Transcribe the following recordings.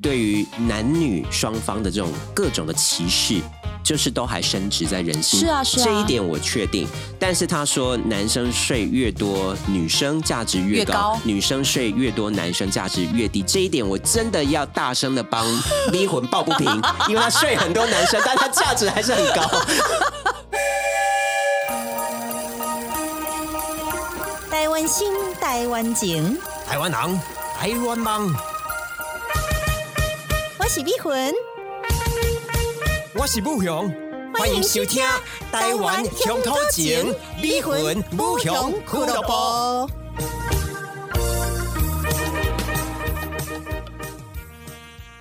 对于男女双方的这种各种的歧视，就是都还深植在人心。是啊是啊这一点我确定。但是他说，男生睡越多，女生价值越高；越高女生睡越多，男生价值越低。这一点我真的要大声的帮 离魂抱不平，因为他睡很多男生，但他价值还是很高。台湾心，台湾情，台湾人，台湾梦，我是美魂，我是武雄，欢迎收听台湾乡土情，美魂武雄俱乐部。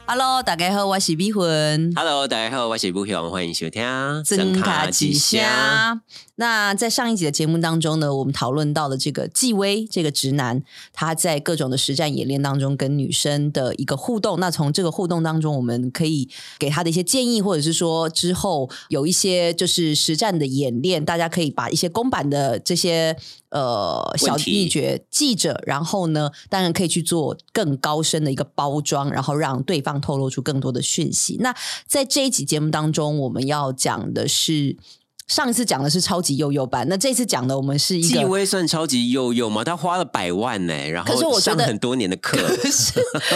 Hello，大家好，我是美魂。Hello，大家好，我是武雄，欢迎收听真卡吉虾。那在上一集的节目当中呢，我们讨论到了这个纪威这个直男，他在各种的实战演练当中跟女生的一个互动。那从这个互动当中，我们可以给他的一些建议，或者是说之后有一些就是实战的演练，大家可以把一些公版的这些呃小秘诀记着，然后呢，当然可以去做更高深的一个包装，然后让对方透露出更多的讯息。那在这一集节目当中，我们要讲的是。上一次讲的是超级幼幼班，那这次讲的我们是一个纪个，威算超级幼幼吗？他花了百万呢，然可是我上很多年的课，可是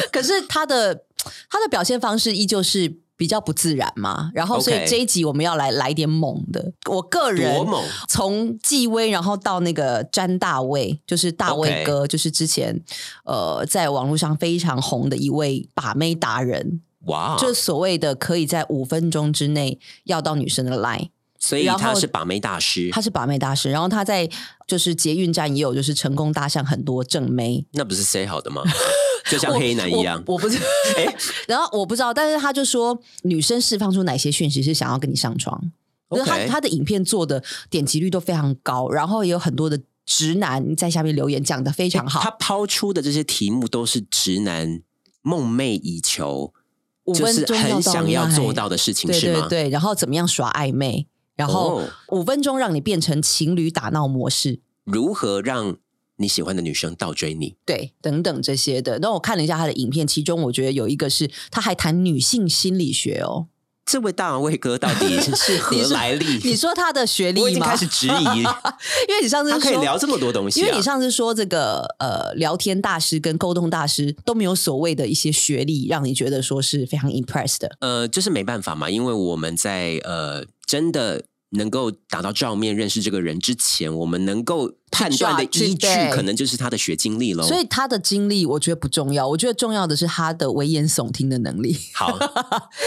可是他的他的表现方式依旧是比较不自然嘛。然后所以这一集我们要来来点猛的，我个人！从纪威，然后到那个詹大卫，就是大卫哥就是之前呃在网络上非常红的一位把妹达人，哇，就所谓的可以在五分钟之内要到女生的 line。所以他是把妹大师，他是把妹大师，然后他在就是捷运站也有就是成功搭上很多正妹，那不是 say 好的吗？就像黑男一样。我，我不是，哎 然后我不知道，但是他就说女生释放出哪些讯息是想要跟你上床，就是他他的影片做的点击率都非常高，然后也有很多的直男在下面留言讲的非常好，他抛出的这些题目都是直男梦寐以求，五就是很想要做到的事情，对是吗？对对，然后怎么样耍暧昧，然后哦。五分钟让你变成情侣打闹模式。如何让你喜欢的女生倒追你？对，等等这些的。那我看了一下他的影片，其中我觉得有一个是他还谈女性心理学哦。这位大卫哥到底 是何来历？你说他的学历吗？我已经开始质疑，因为你上次他可以聊这么多东西、啊，因为你上次说这个呃，聊天大师跟沟通大师都没有所谓的一些学历，让你觉得说是非常 impressed 的。呃，就是没办法嘛，因为我们在呃真的能够打到照面认识这个人之前，我们能够判断的依据可能就是他的学经历喽。所以他的经历，我觉得不重要，我觉得重要的是他的危言耸听的能力。好，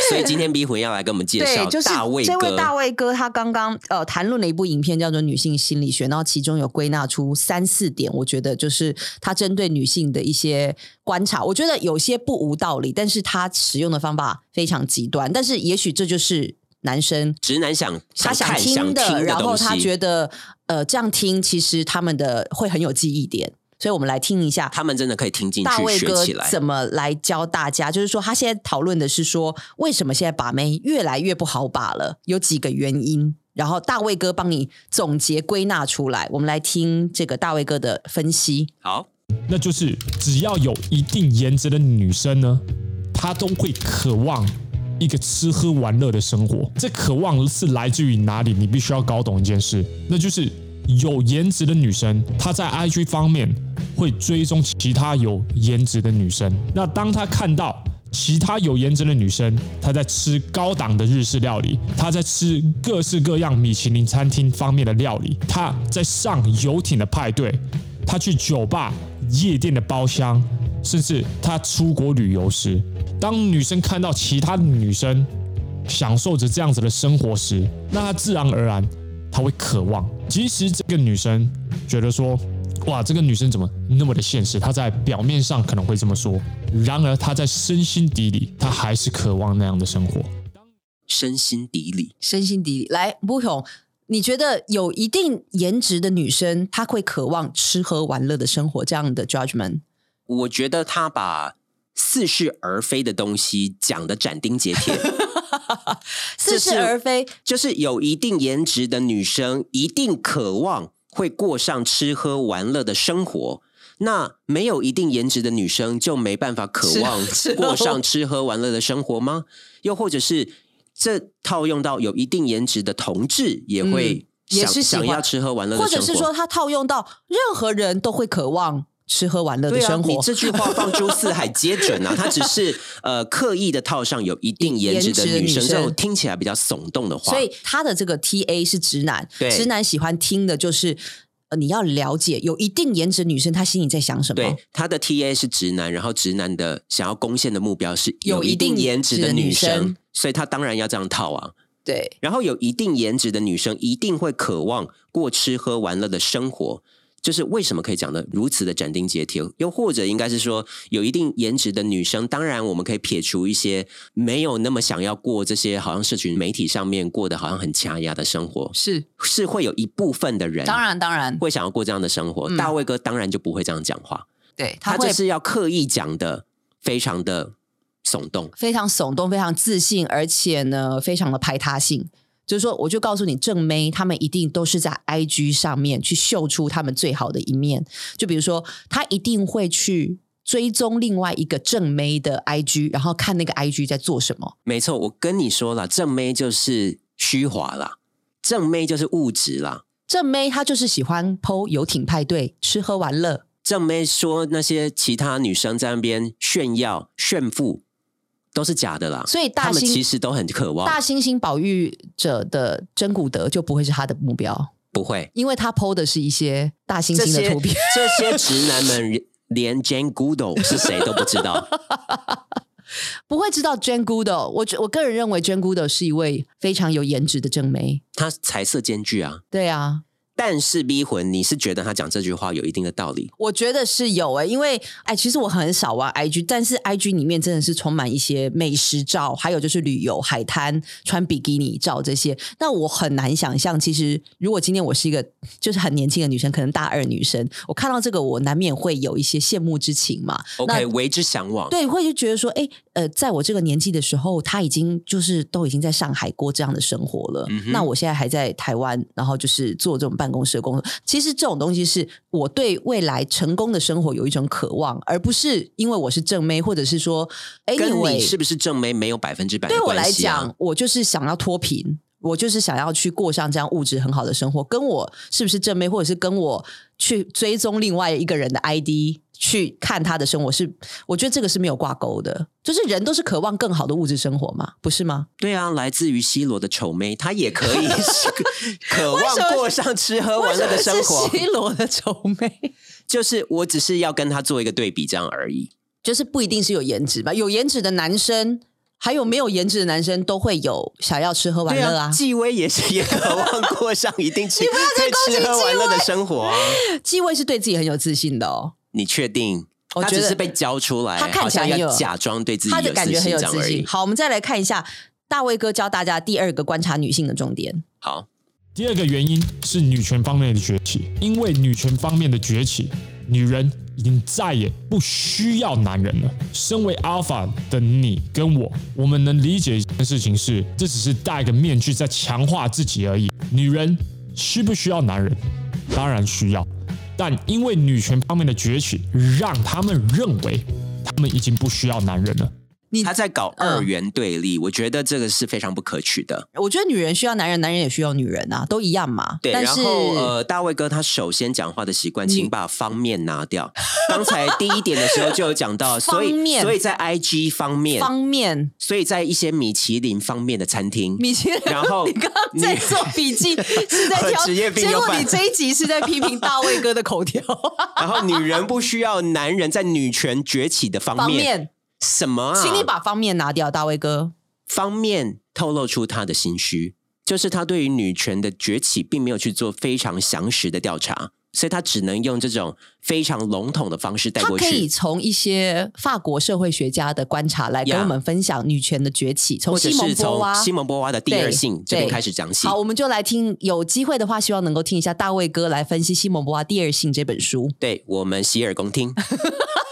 所以今天逼魂要来跟我们介绍，就是大卫这位。大卫哥，他刚刚呃谈论了一部影片，叫做《女性心理学》，然后其中有归纳出三四点，我觉得就是他针对女性的一些观察，我觉得有些不无道理，但是他使用的方法非常极端，但是也许这就是男生直男想他想听的，然后，他觉得呃这样听其实他们的会很有记忆点，所以我们来听一下他们真的可以听进去大卫哥学起来。怎么来教大家？就是说，他现在讨论的是说，为什么现在把妹越来越不好把了？有几个原因。然后大卫哥帮你总结归纳出来，我们来听这个大卫哥的分析。好，那就是只要有一定颜值的女生呢，她都会渴望一个吃喝玩乐的生活。这渴望是来自于哪里？你必须要搞懂一件事，那就是有颜值的女生，她在 IG 方面会追踪其他有颜值的女生。那当她看到其他有颜值的女生，她在吃高档的日式料理，她在吃各式各样米其林餐厅方面的料理，她在上游艇的派对，她去酒吧、夜店的包厢，甚至她出国旅游时，当女生看到其他的女生享受着这样子的生活时，那她自然而然她会渴望。即使这个女生觉得说，哇，这个女生怎么那么的现实？她在表面上可能会这么说，然而她在身心底里，她还是渴望那样的生活。身心底里，身心底里，来，不勇，你觉得有一定颜值的女生，她会渴望吃喝玩乐的生活这样的 judgment？我觉得她把似是而非的东西讲的斩钉截铁。似是而非，就是有一定颜值的女生，一定渴望会过上吃喝玩乐的生活。那没有一定颜值的女生就没办法渴望 过上吃喝玩乐的生活吗？又或者是这套用到有一定颜值的同志也会想、嗯也是想要吃喝玩乐的或生活，者是说他套用到任何人都会渴望吃喝玩乐的生活。你这句话放诸四海皆准啊！他只是呃刻意的套上有一定颜值的女生，这种听起来比较耸动的话，所以他的这个 T A 是直男，对直男喜欢听的就是。呃你要了解有一定颜值女生，她心里在想什么对？她的 T A 是直男，然后直男的想要攻陷的目标是有一定颜值的女生生，所以他当然要这样套啊。对，然后有一定颜值的女生一定会渴望过吃喝玩乐的生活，就是为什么可以讲的如此的斩钉截铁？又或者应该是说，有一定颜值的女生，当然我们可以撇除一些没有那么想要过这些好像社群媒体上面过得好像很掐压的生活，是是会有一部分的人当然当然，会想要过这样的生活。嗯大卫哥当然就不会这样讲话，对他就是要刻意讲的非常的耸动。非常耸动，非常自信，而且呢，非常的排他性。就是说，我就告诉你，正妹他们一定都是在 IG 上面去秀出他们最好的一面。就比如说，他一定会去追踪另外一个正妹的 IG，然后看那个 IG 在做什么。没错，我跟你说了，正妹就是虚华啦，正妹就是物质啦。正妹她就是喜欢 PO 游艇派对、吃喝玩乐，正妹说那些其他女生在那边炫耀、炫富，都是假的啦。所以大他们猩其实都很渴望，大猩猩保育者的真古德就不会是他的目标，不会因为他 PO 的是一些大猩猩的图片。这些直男们连 Jane Goodall 是谁都不知道。不会知道 Jane Goodall，我觉我个人认为 Jane Goodall 是一位非常有颜值的正妹。她彩色兼具啊，对啊，但是逼魂，你是觉得他讲这句话有一定的道理？我觉得是有诶、因为哎，其实我很少玩 IG，但是 IG 里面真的是充满一些美食照，还有就是旅游、海滩、穿比基尼照这些。那我很难想象，其实如果今天我是一个就是很年轻的女生，可能大二女生，我看到这个，我难免会有一些羡慕之情嘛。OK，为之向往。对，会就觉得说，哎，呃，在我这个年纪的时候，他已经就是都已经在上海过这样的生活了。嗯那我现在还在台湾，然后就是做这种办公室的工作。其实这种东西是我对未来成功的生活有一种渴望，而不是因为我是正妹，或者是说，哎，你是不是正妹没有百分之百的对我来讲，我就是想要脱贫。我就是想要去过上这样物质很好的生活，跟我是不是正妹，或者是跟我去追踪另外一个人的 ID 去看他的生活是，我觉得这个是没有挂钩的。就是人都是渴望更好的物质生活嘛，不是吗？对啊，来自于西罗的丑妹，她也可以 是渴望过上吃喝玩乐的生活为什么。是 C 罗的丑妹，就是我只是要跟她做一个对比，这样而已。就是不一定是有颜值吧？有颜值的男生。还有没有颜值的男生都会有想要吃喝玩乐啊？纪薇也是也渴望过上一定吃 可以攻击吃喝玩乐的生活啊。纪薇是对自己很有自信的哦，你确定？我觉得他只是被教出来，他看起来要假装对自己他的感觉很有自信。。好，我们再来看一下大卫哥教大家第二个观察女性的重点。好，第二个原因是女权方面的崛起，因为女权方面的崛起，女人已经再也不需要男人了。身为 alpha 的你跟我，我们能理解一件事情是，这只是戴个面具在强化自己而已。女人需不需要男人？当然需要，但因为女权方面的崛起，让他们认为他们已经不需要男人了。你他在搞二元对立，我觉得这个是非常不可取的。我觉得女人需要男人，男人也需要女人啊，都一样嘛。对，然后呃，大卫哥他首先讲话的习惯，请把方面拿掉。刚才第一点的时候就有讲到，所以方面。所以在 IG 方面，方面，所以在一些米其林方面的餐厅，米其林，然后 你刚刚在做笔记，是在挑，职业病结果你这一集是在批评大卫哥的口条。然后女人不需要男人在女权崛起的方面，方面，什么啊？请你把方面拿掉，大卫哥。方面透露出他的心虚，就是他对于女权的崛起并没有去做非常详实的调查，所以他只能用这种非常笼统的方式带过他可以，从一些法国社会学家的观察来跟我们分享女权的崛起，从或者西蒙是从波娃、西蒙波娃的第二性这边开始讲起好，。我们就来听，有机会的话，希望能够听一下大卫哥来分析西蒙波娃《第二性》这本书。对我们洗耳恭听，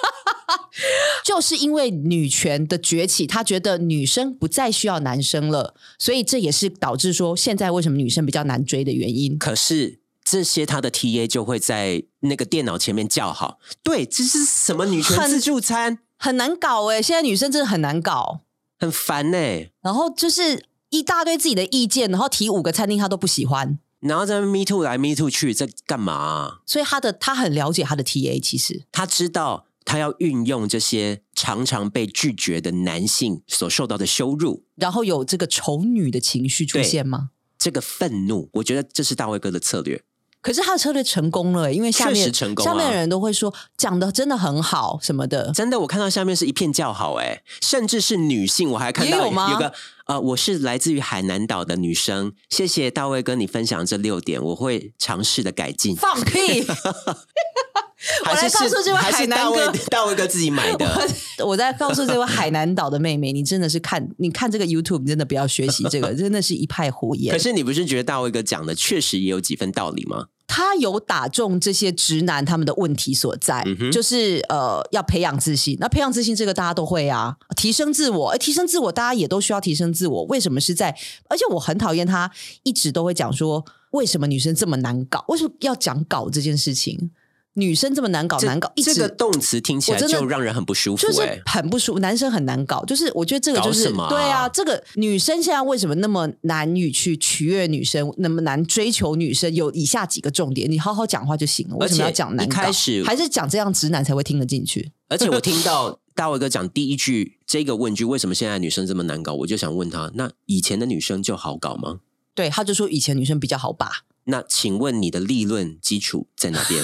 就是因为女权的崛起，他觉得女生不再需要男生了，所以这也是导致说现在为什么女生比较难追的原因。可是这些他的 TA 就会在那个电脑前面叫好。对，这是什么女权自助餐？很难搞哎、现在女生真的很难搞。很烦呢、然后就是一大堆自己的意见，然后提五个餐厅他都不喜欢，然后在 me too 来 me too 去，在干嘛啊、所以他的他很了解他的 TA，其实他知道他要运用这些常常被拒绝的男性所受到的羞辱，然后有这个丑女的情绪出现吗？这个愤怒，我觉得这是大卫哥的策略。可是他的策略成功了、因为下面成功啊下面的人都会说讲的真的很好什么的。真的，我看到下面是一片叫好，哎，甚至是女性，我还看到有吗个呃，我是来自于海南岛的女生，谢谢大卫哥你分享这六点，我会尝试的改进。放屁！还是来告诉这位海南哥大卫大卫哥自己买的，我我在告诉这位海南岛的妹妹，你真的是看你看这个 YouTube，你真的不要学习这个，真的是一派胡言可。是你不是觉得大卫哥讲的确实也有几分道理吗？他有打中这些直男他们的问题所在，嗯就是呃要培养自信。那培养自信这个大家都会啊，提升自我，哎，提升自我大家也都需要提升自我。为什么是在？而且我很讨厌他一直都会讲说，为什么女生这么难搞？为什么要讲搞这件事情？女生这么难搞，难搞，一直这个动词听起来就让人很不舒服、就是哎，很不舒服，男生很难搞。就是我觉得这个就是什么啊对啊，这个女生现在为什么那么难以去取悦女生，那么难追求女生？有以下几个重点，你好好讲话就行了。为什么要讲难搞？开始还是讲这样直男才会听得进去？而且我听到大卫哥讲第一句这个问句，为什么现在女生这么难搞？我就想问他，那以前的女生就好搞吗？对，他就说以前女生比较好把，那请问你的立论基础在哪边？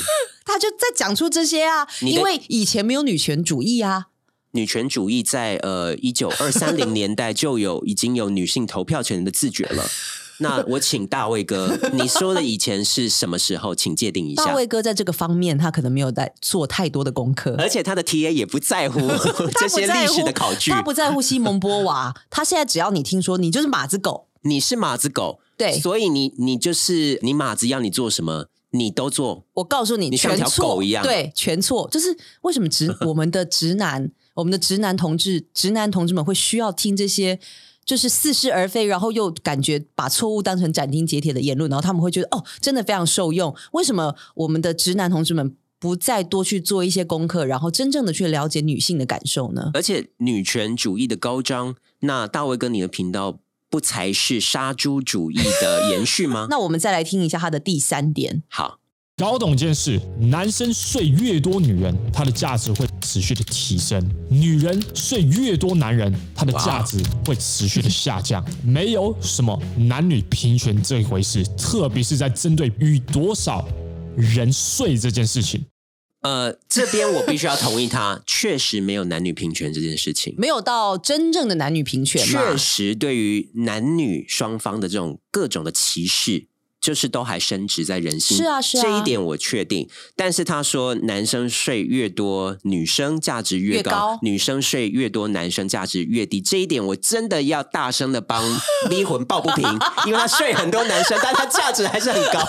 他就在讲出这些啊，因为以前没有女权主义啊。女权主义在呃一九二三零年代就有已经有女性投票权的自觉了。那我请大卫哥，你说的以前是什么时候？请界定一下。大卫哥在这个方面，他可能没有在做太多的功课。而且他的 TA 也不在乎他 这些历史的考据。他不在乎西蒙波娃，他现在只要你听说你就是马子狗，你是马子狗，对所以你你就是你马子要你做什么，你都做。我告诉你，你像条全错狗一样对，全错。就是为什么直 我们的直男，我们的直男同志，直男同志们会需要听这些，就是似是而非，然后又感觉把错误当成斩钉截铁的言论，然后他们会觉得哦，真的非常受用。为什么我们的直男同志们不再多去做一些功课，然后真正的去了解女性的感受呢？而且女权主义的高涨，那大卫跟你的频道不才是杀猪主义的延续吗？那我们再来听一下他的第三点。好，搞懂一件事，男生睡越多女人，他的价值会持续的提升；女人睡越多男人，他的价值会持续的下降。没有什么男女平权这一回事，特别是在针对与多少人睡这件事情。呃，这边我必须要同意他，确实没有男女平权这件事情。没有到真正的男女平权？确实，对于男女双方的这种各种的歧视，就是都还深植在人心。是啊是啊这一点我确定。但是他说，男生睡越多，女生价值越高；越高女生睡越多，男生价值越低。这一点我真的要大声的帮逼魂抱不平，因为他睡很多男生，但他价值还是很高，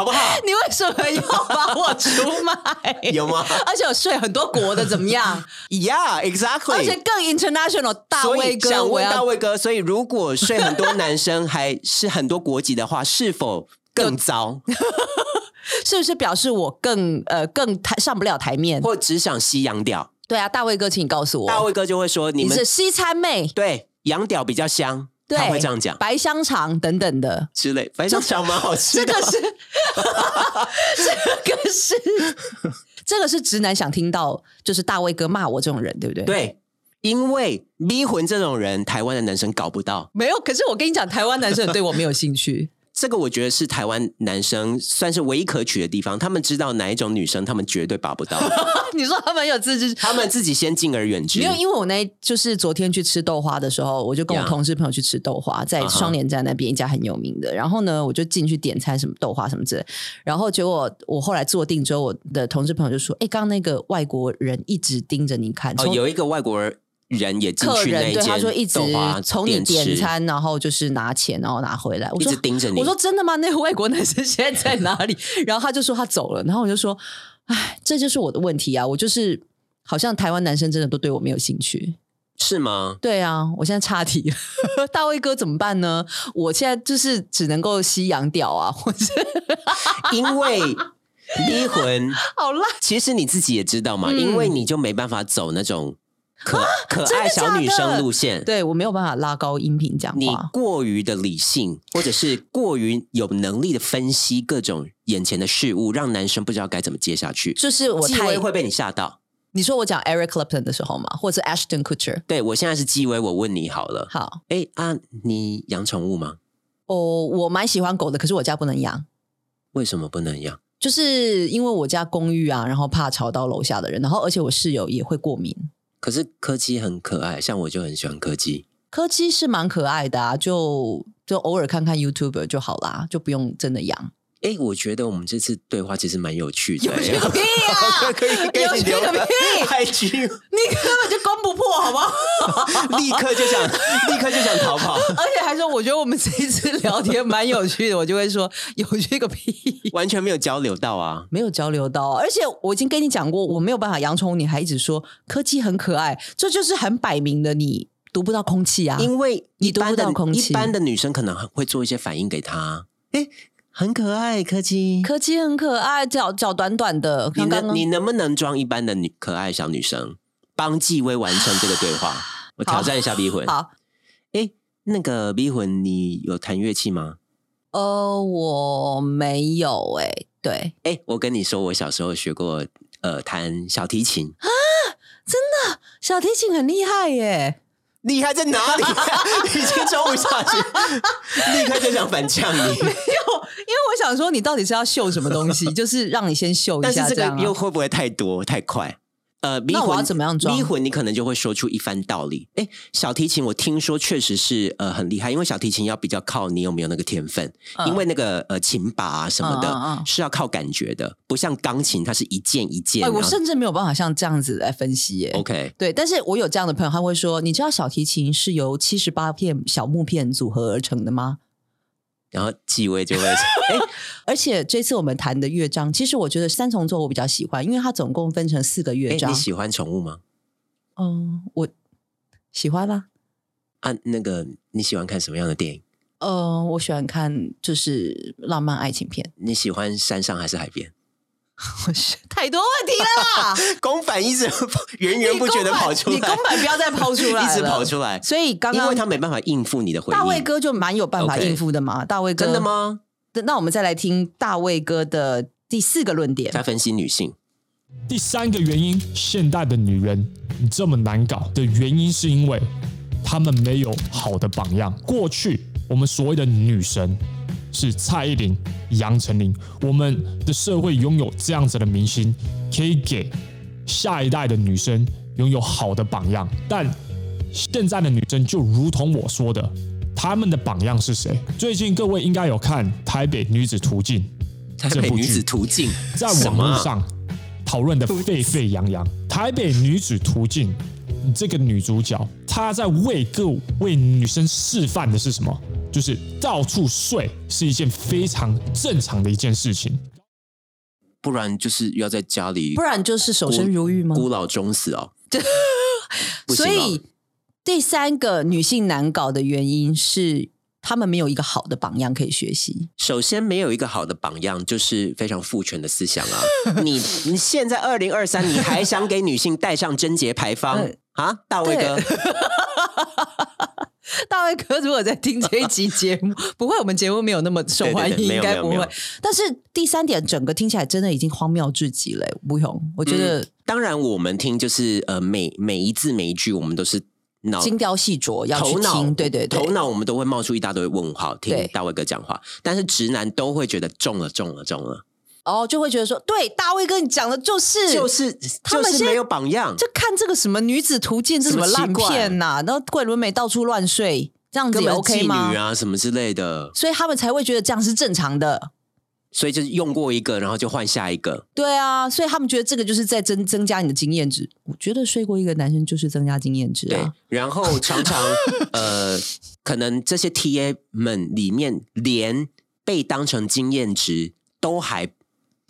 好不好？你为什么要把我出卖？有吗而且我睡很多国的怎么样？Yeah, exactly. 而且更 international，大卫哥，想问大卫哥，所以如果睡很多男生还是很多国籍的话，是否更糟，是不是表示我更呃更台上不了台面？或只想吸洋屌？对啊，大卫哥，请你告诉我，大卫哥就会说你们你是西餐妹，对洋屌比较香，对，他会这样讲白香肠等等的。之类。白香肠蛮好吃的，这个是，这个是，这个是直男想听到，就是大卫哥骂我这种人，对不对？，对，因为迷魂这种人，台湾的男生搞不到。没有。可是我跟你讲，台湾男生对我没有兴趣。这个我觉得是台湾男生算是唯一可取的地方，他们知道哪一种女生他们绝对拔不到，你说他们有自知他们自己先敬而远之没。有，因为我那就是昨天去吃豆花的时候，我就跟我同事朋友去吃豆花，在双连站那边一家很有名的。然后呢，我就进去点餐，什么豆花什么之类。然后结果我后来坐定之后，我的同事朋友就说：“哎，刚刚那个外国人一直盯着你看，哦，有一个外国人也进客去那一人对他说一直间豆花从你店吃，点餐，然后就是拿钱，然后拿回来。我一说直盯着你。我说真的吗？那个外国男生现在在哪里？然后他就说他走了，然后我就说，哎，这就是我的问题啊！我就是好像台湾男生真的都对我没有兴趣。是吗？对啊，我现在岔题了，大卫哥怎么办呢？我现在就是只能够吸羊屌啊，或者因为离魂，好烂。其实你自己也知道嘛，嗯因为你就没办法走那种可可爱小女生路线。对我没有办法拉高音频讲你话。过于的理性，或者是过于有能力的分析各种眼前的事物，让男生不知道该怎么接下去。就是我纪太会被你吓到。你说我讲 Eric Clapton 的时候嘛，或者是 Ashton Kutcher。对我现在是纪薇，我问你好了，好，哎啊，你养宠物吗？哦，我蛮喜欢狗的，可是我家不能养，为什么不能养？就是因为我家公寓啊，然后怕吵到楼下的人，然后而且我室友也会过敏。可是柯基很可爱，像我就很喜欢柯基。柯基是蛮可爱的啊，就就偶尔看看 YouTube 就好啦，就不用真的养。哎，我觉得我们这次对话其实蛮有趣的。有趣个屁啊！可以给有趣你留个个屁！IG，你根本就攻不破，好不好？立刻就想，立刻就想逃跑。而且还说，我觉得我们这一次聊天蛮有趣的，我就会说有趣个屁，完全没有交流到啊！没有交流到。而且我已经跟你讲过，我没有办法养宠物，你还一直说柯基很可爱，这就是很摆明的你读不到空气啊。因为你读不到空气一般的女生可能会做一些反应给他。哎，很可爱，柯基。柯基很可爱，脚脚短短的。你能你能不能装一般的女可爱小女生，帮纪薇完成这个对话？我挑战一下逼魂。好，哎，那个逼魂，你有弹乐器吗？呃，我没有哎、对，哎，我跟你说，我小时候学过呃弹小提琴啊，真的，小提琴很厉害耶。厉害在哪里？已经招不下去，立刻就想反呛你。因为我想说，你到底是要秀什么东西？就是让你先秀一下但是这。个又会不会太多太快？呃，迷那我要魂怎么样装迷魂你可能就会说出一番道理。哎，小提琴我听说确实是呃很厉害，因为小提琴要比较靠你有没有那个天分，嗯因为那个呃琴把啊什么的、嗯嗯嗯是要靠感觉的，不像钢琴它是一件一件。哎，我甚至没有办法像这样子来分析耶。OK，对，但是我有这样的朋友，他会说：“你知道小提琴是由七十八片小木片组合而成的吗然后纪薇就会 哎，？”而且这次我们谈的乐章，其实我觉得三重奏我比较喜欢，因为它总共分成四个乐哎，章你。喜欢宠物吗？嗯，我喜欢啦。啊，那个你喜欢看什么样的电影？呃，我喜欢看就是浪漫爱情片。你喜欢山上还是海边？太多问题了啦，公版一直 源源不绝的跑出来，你公版不要再抛出来，一直跑出来，所以刚刚因为他没办法应付你的回应。大卫哥就蛮有办法应付的嘛。大卫哥真的？吗？那我们再来听大卫哥的第四个论点在。分析女性，第三个原因，现代的女人这么难搞的原因，是因为她们没有好的榜样。过去我们所谓的女神是蔡依林、杨丞琳，我们的社会拥有这样子的明星，可以给下一代的女生拥有好的榜样。但现在的女生就如同我说的，她们的榜样是谁？最近各位应该有看《台北女子图鉴》台这部女子，途径在网络上讨论的沸沸扬扬。台北女子图鉴这个女主角，她在为各位女生示范的是什么？就是到处睡是一件非常正常的一件事情。不然就是要在家里，不然就是守身如玉吗？孤老终死哦。所哦以第三个女性难搞的原因是，她们没有一个好的榜样可以学习。首先没有一个好的榜样，就是非常父权的思想啊！你你现在二零二三，你还想给女性带上贞洁牌坊 嗯啊？大卫哥，大卫哥如果在听这一集节目，不会，我们节目没有那么受欢迎，对对对应该不会。但是第三点，整个听起来真的已经荒谬至极了，吴勇，我觉得当然我们听就是呃每每一字每一句，我们都是脑精雕细琢要去听，对对对，头脑我们都会冒出一大堆问号，听大卫哥讲话，但是直男都会觉得中了中了中了，哦，就会觉得说，对，大卫哥你讲的就是就是他们是没有榜样，就看这个什么女子图鉴，这什么烂片呐、然后桂纶镁到处乱睡，这样子也 OK 妓吗？女啊什么之类的，所以他们才会觉得这样是正常的。所以就是用过一个，然后就换下一个。对啊，所以他们觉得这个就是在增增加你的经验值。我觉得睡过一个男生就是增加经验值对啊。，然后常常呃，可能这些 TA 们里面连被当成经验值都还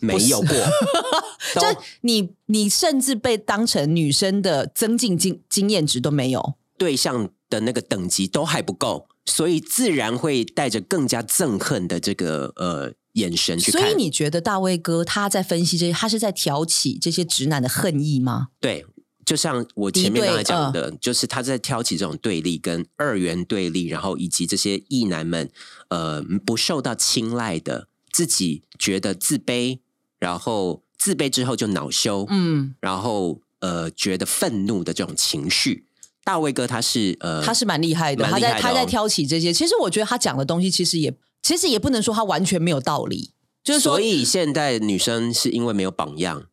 没有过，就你你甚至被当成女生的增进经经验值都没有，对象的那个等级都还不够，所以自然会带着更加憎恨的这个呃眼神去看。所以你觉得大卫哥他在分析这些，他是在挑起这些直男的恨意吗？对，就像我前面敌对刚才讲的，就是他在挑起这种对立跟二元对立，然后以及这些异男们呃不受到青睐的，自己觉得自卑，然后自卑之后就恼羞，嗯，然后呃觉得愤怒的这种情绪。大卫哥他是呃他是蛮厉害的，害的他在他在哦挑起这些。其实我觉得他讲的东西，其实也其实也不能说他完全没有道理，就是说所以现在女生是因为没有榜样，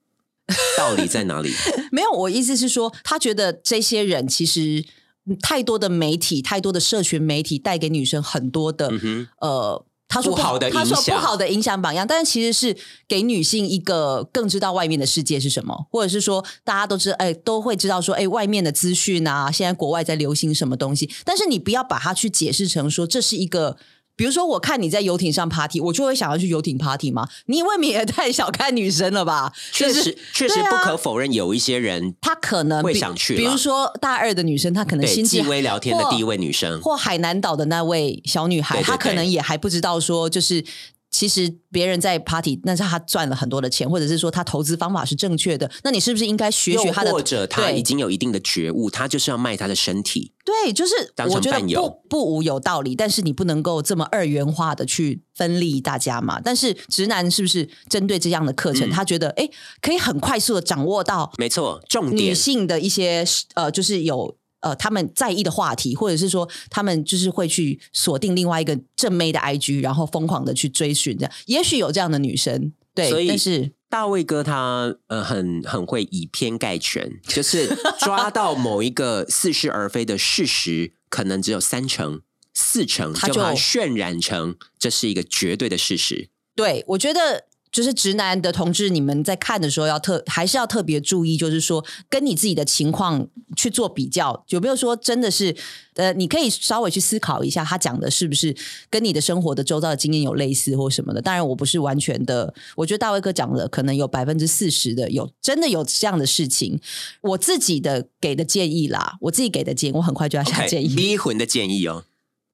道理在哪里？没有。我意思是说，他觉得这些人其实嗯太多的媒体、太多的社群媒体带给女生很多的、嗯，呃。他说不好的他说影响不好的影响榜样，但是其实是给女性一个更知道外面的世界是什么，或者是说大家都知哎都会知道说哎外面的资讯啊，现在国外在流行什么东西，但是你不要把它去解释成说这是一个。比如说，我看你在游艇上 party，我就会想要去游艇 party 吗？你未免也太小看女生了吧？确实确实不可否认，有一些人她可能会想去比如说大二的女生，她可能对心智纪微聊天的或第一位女生，或海南岛的那位小女孩，她可能也还不知道说，就是其实别人在 party，那是他赚了很多的钱，或者是说他投资方法是正确的，那你是不是应该学学他的？或者他已经有一定的觉悟，他就是要卖他的身体。对，就是我觉得不不无有道理，但是你不能够这么二元化的去分利大家嘛。但是直男是不是针对这样的课程，嗯他觉得哎，可以很快速的掌握到没错，重点女性的一些呃，就是有呃他们在意的话题，或者是说他们就是会去锁定另外一个正妹的 IG，然后疯狂的去追寻这样。也许有这样的女生，对所，以但是大卫哥他呃很很会以偏概全，就是抓到某一个似是而非的事实，可能只有三成、四成，他就就把它渲染成这是一个绝对的事实。对我觉得。就是直男的同志，你们在看的时候要特还是要特别注意，就是说跟你自己的情况去做比较，有没有说真的是呃，你可以稍微去思考一下，他讲的是不是跟你的生活的周遭的经验有类似或什么的。当然，我不是完全的，我觉得大卫哥讲的可能有百分之四十的有真的有这样的事情。我自己的给的建议啦，我自己给的建议，我很快就要下建议。逼魂的建议哦，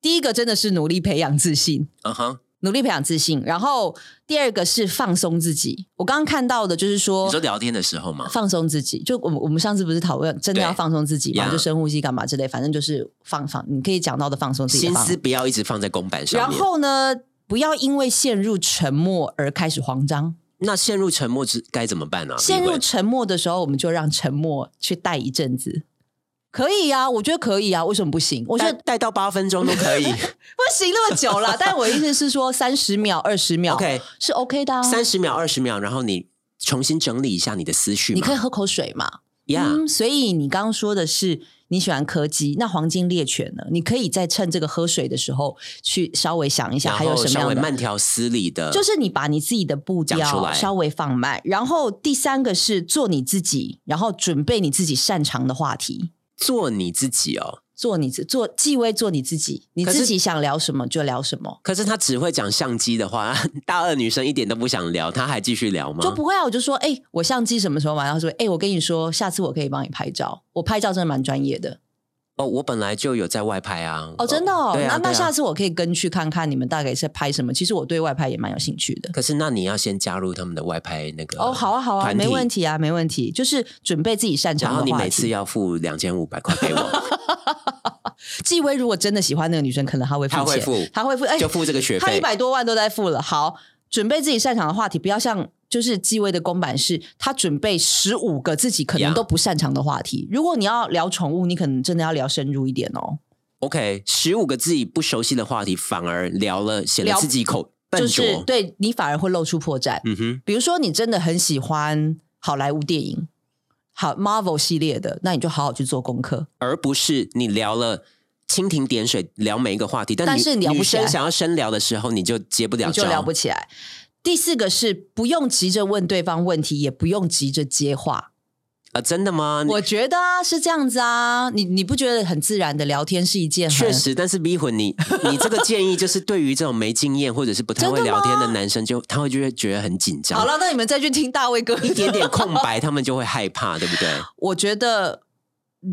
第一个真的是努力培养自信，嗯哼，努力培养自信。然后第二个是放松自己。我刚刚看到的就是说你说聊天的时候嘛，放松自己，就我们我们上次不是讨论真的要放松自己嘛，就深呼吸干嘛之类，反正就是放放，你可以讲到的放松自己心思不要一直放在公版上然面。后呢，不要因为陷入沉默而开始慌张。那陷入沉默之该怎么办呢、陷入沉默的时候，我们就让沉默去带一阵子。可以呀、我觉得可以啊，为什么不行？我觉得带带到八分钟都可以。不行那么久了。但我意思是说，三十秒、二十秒 OK，是 OK 的、啊。三十秒、二十秒，然后你重新整理一下你的思绪。你可以喝口水嘛。呀、嗯，所以你刚刚说的是你喜欢柯基，那黄金猎犬呢？你可以在趁这个喝水的时候去稍微想一下，然还有什么样的。慢条斯理的，就是你把你自己的步调稍微放慢，然后第三个是做你自己，然后准备你自己擅长的话题，做你自己哦。做你自做纪微做你自己，你自己想聊什么就聊什么，可是他只会讲相机的话，大二女生一点都不想聊，他还继续聊吗？就不会啊。我就说，哎、我相机什么时候买？然后说，哎、我跟你说，下次我可以帮你拍照，我拍照真的蛮专业的。哦，我本来就有在外拍啊。哦，真的哦，对啊，那那下次我可以跟去看看你们大概是拍什么。其实我对外拍也蛮有兴趣的。可是那你要先加入他们的外拍那个哦，好啊，好啊，没问。题啊，没问题。就是准备自己擅然后长的话题。你每次要付两千五百块给我，纪薇如果真的喜欢那个女生，可能他会付钱，他会付，他会付，哎，就付这个学费，他一费。百多万都在付了。好，准备自己擅长的话题，不要像就是纪薇的公版是，他准备十五个自己可能都不擅长的话题。如果你要聊宠物，你可能真的要聊深入一点哦。OK，十五个自己不熟悉的话题，反而聊了，显得自己口笨就拙。是对你反而会露出破绽。嗯哼，比如说，你真的很喜欢好莱坞电影，好 Marvel 系列的，那你就好好去做功课。而不是你聊了蜻蜓点水聊每一个话题，但是聊不起来生想要深聊的时候，你就接不了就聊不起来。第四个是不用急着问对方问题，也不用急着接话。啊、真的吗？我觉得啊，是这样子啊，你你不觉得很自然的聊天是一件很确实，但是逼魂你，你这个建议就是对于这种没经验或者是不太会真的吗聊天的男生就，他会就会觉得很紧张。好了，那你们再去听大卫哥一点点空白，他们就会害怕，对不对？我觉得嗯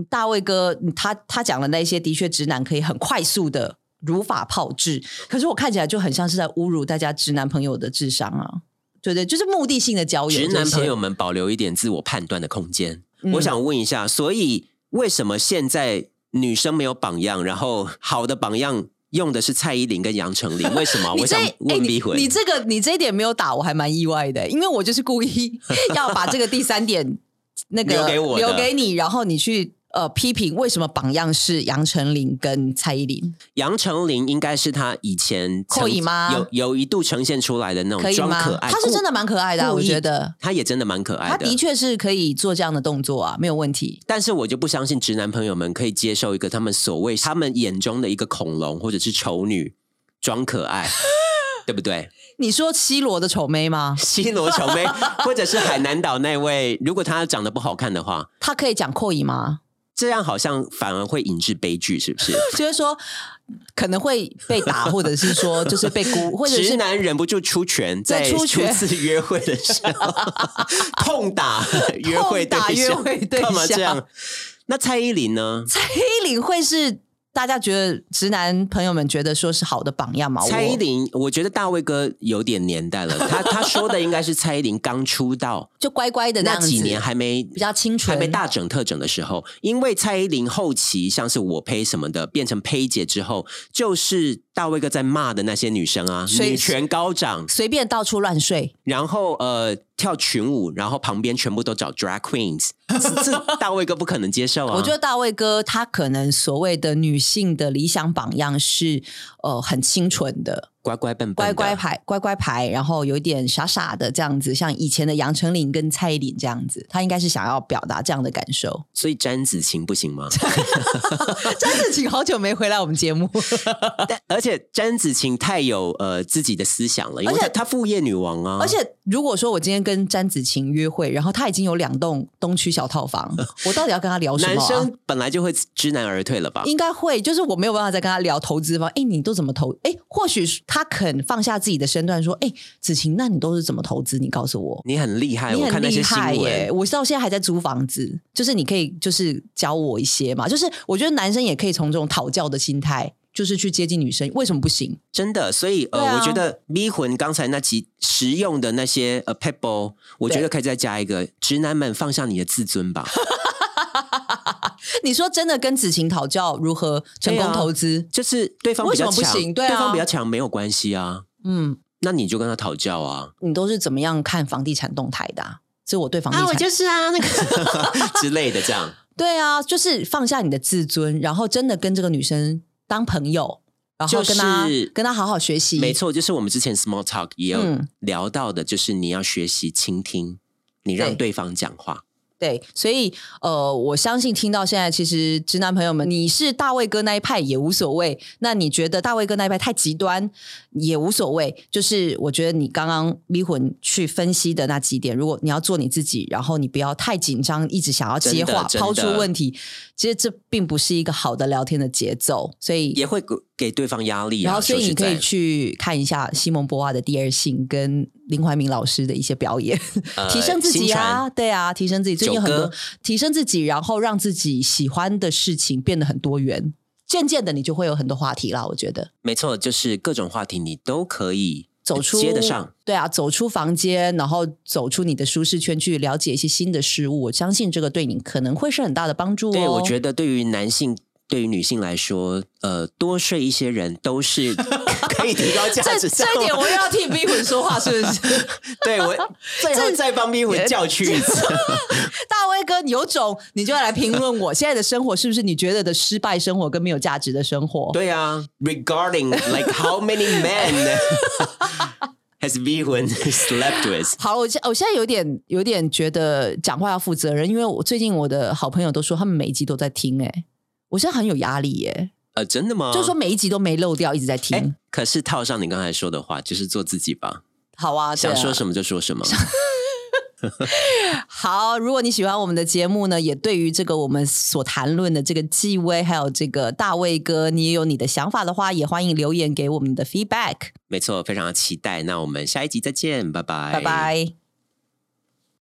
大卫哥嗯他他讲的那些，的确直男可以很快速的如法炮制，可是我看起来就很像是在侮辱大家直男朋友的智商啊。对对，就是目的性的交友，直男朋友们保留一点自我判断的空间。嗯我想问一下，所以为什么现在女生没有榜样，然后好的榜样用的是蔡依林跟杨丞琳？为什么？我想问你问逼魂。你这个你这一点没有打，我还蛮意外的，因为我就是故意要把这个第三点那个 留给我留给你，然后你去呃批评为什么榜样是杨丞琳跟蔡依林，杨丞琳应该是她以前可以吗有有一度呈现出来的那种装可？爱，她是真的蛮可爱的啊、我觉得她也真的蛮可爱的她的确是可以做这样的动作啊，没有问题。但是我就不相信直男朋友们可以接受一个他们所谓他们眼中的一个恐龙或者是丑女装可爱，对不对？你说 C 罗的丑妹吗？西罗丑妹，或者是海南岛那位，如果她长得不好看的话，她可以讲阔以吗？这样好像反而会引致悲剧，是不是？就是说可能会被打，或者是说就是被孤，或者直是男忍不住出拳，在初次约会的时候 痛打约会对象干嘛这样？那蔡依林呢？蔡依林会是大家觉得直男朋友们觉得说是好的榜样吗？蔡依林，我觉得大卫哥有点年代了。他他说的应该是蔡依林刚出道 就乖乖的那几年，还没比较清楚，还没大整特整的时候，因为蔡依林后期像是我呸什么的变成胚姐之后，就是大卫哥在骂的那些女生啊，女权高涨，随便到处乱睡。然后呃跳群舞，然后旁边全部都找 drag queens，这这 大卫哥不可能接受啊！我觉得大卫哥他可能所谓的女性的理想榜样是呃很清纯的，乖乖笨笨乖乖牌乖乖牌，然后有一点傻傻的这样子，像以前的杨丞琳跟蔡依林这样子，他应该是想要表达这样的感受。所以詹子晴不行吗？詹子晴好久没回来我们节目，但而且詹子晴太有呃自己的思想了，因为她她副业女王啊，而且如果说我今天跟詹子晴约会，然后她已经有两栋东区小套房，我到底要跟她聊什么、啊？男生本来就会知难而退了吧？应该会，就是我没有办法再跟她聊投资方。哎，你都怎么投？哎，或许他肯放下自己的身段说，哎，子晴，那你都是怎么投资？你告诉我。你很厉害，你我看很厉那些新害耶！闻。我到现在还在租房子，就是你可以就是教我一些嘛，就是我觉得男生也可以从这种讨教的心态，就是去接近女生，为什么不行？真的，所以呃，啊我觉得迷魂刚才那几实用的那些呃 pebble，我觉得可以再加一个，直男们放下你的自尊吧。你说真的跟子晴讨教如何成功投资？就是对方比较为什么不强，行对啊方比较强没有关系啊，嗯，那你就跟他讨教啊。你都是怎么样看房地产动态的、啊？这我对房地产就、是啊，那个 之类的这样。对啊，就是放下你的自尊，然后真的跟这个女生当朋友，然后跟她、就是跟她好好学习。没，错，就是我们之前 small talk 也有嗯聊到的，就是你要学习倾听，你让对对方讲话。对，所以呃，我相信听到现在，其实直男朋友们，你是大卫哥那一派也无所谓。那你觉得大卫哥那一派太极端也无所谓。就是我觉得你刚刚迷魂去分析的那几点，如果你要做你自己，然后你不要太紧张，一直想要接话、抛出问题，其实这并不是一个好的聊天的节奏。所以也会给给对方压力啊。然后，所以你可以去看一下西蒙波娃的《第二性》跟林怀民老师的一些表演，呃提升自己啊，传对啊，提升自己。最近很多提升自己，然后让自己喜欢的事情变得很多元，渐渐的你就会有很多话题啦。我觉得没错，就是各种话题你都可以走出接得上。，对啊，走出房间，然后走出你的舒适圈，去了解一些新的事物。我相信这个对你可能会是很大的帮助哦。对，我觉得对于男性。对于女性来说，呃，多睡一些人都是 可以提高价值。这一点我又要替逼魂说话，是不是？对我最后再帮逼魂教训一次。大威哥，你有种你就要来评论我现在的生活是不是你觉得的失败生活跟没有价值的生活？对啊，regarding like how many men has 逼魂 slept with？好，我现我现在有点有点觉得讲话要负责任，因为我最近我的好朋友都说他们每一集都在听、哎，我现在很有压力耶、呃，真的吗？就是说每一集都没漏掉，一直在听。哎，可是套上你刚才说的话，就是做自己吧，好啊，么？想说什么就说什么。好，如果你喜欢我们的节目呢，也对于这个我们所谈论的这个纪薇还有这个大卫哥，你也有你的想法的话，也欢迎留言给我们的 feedback。没错，非常期待。那我们下一集再见，拜拜，拜拜。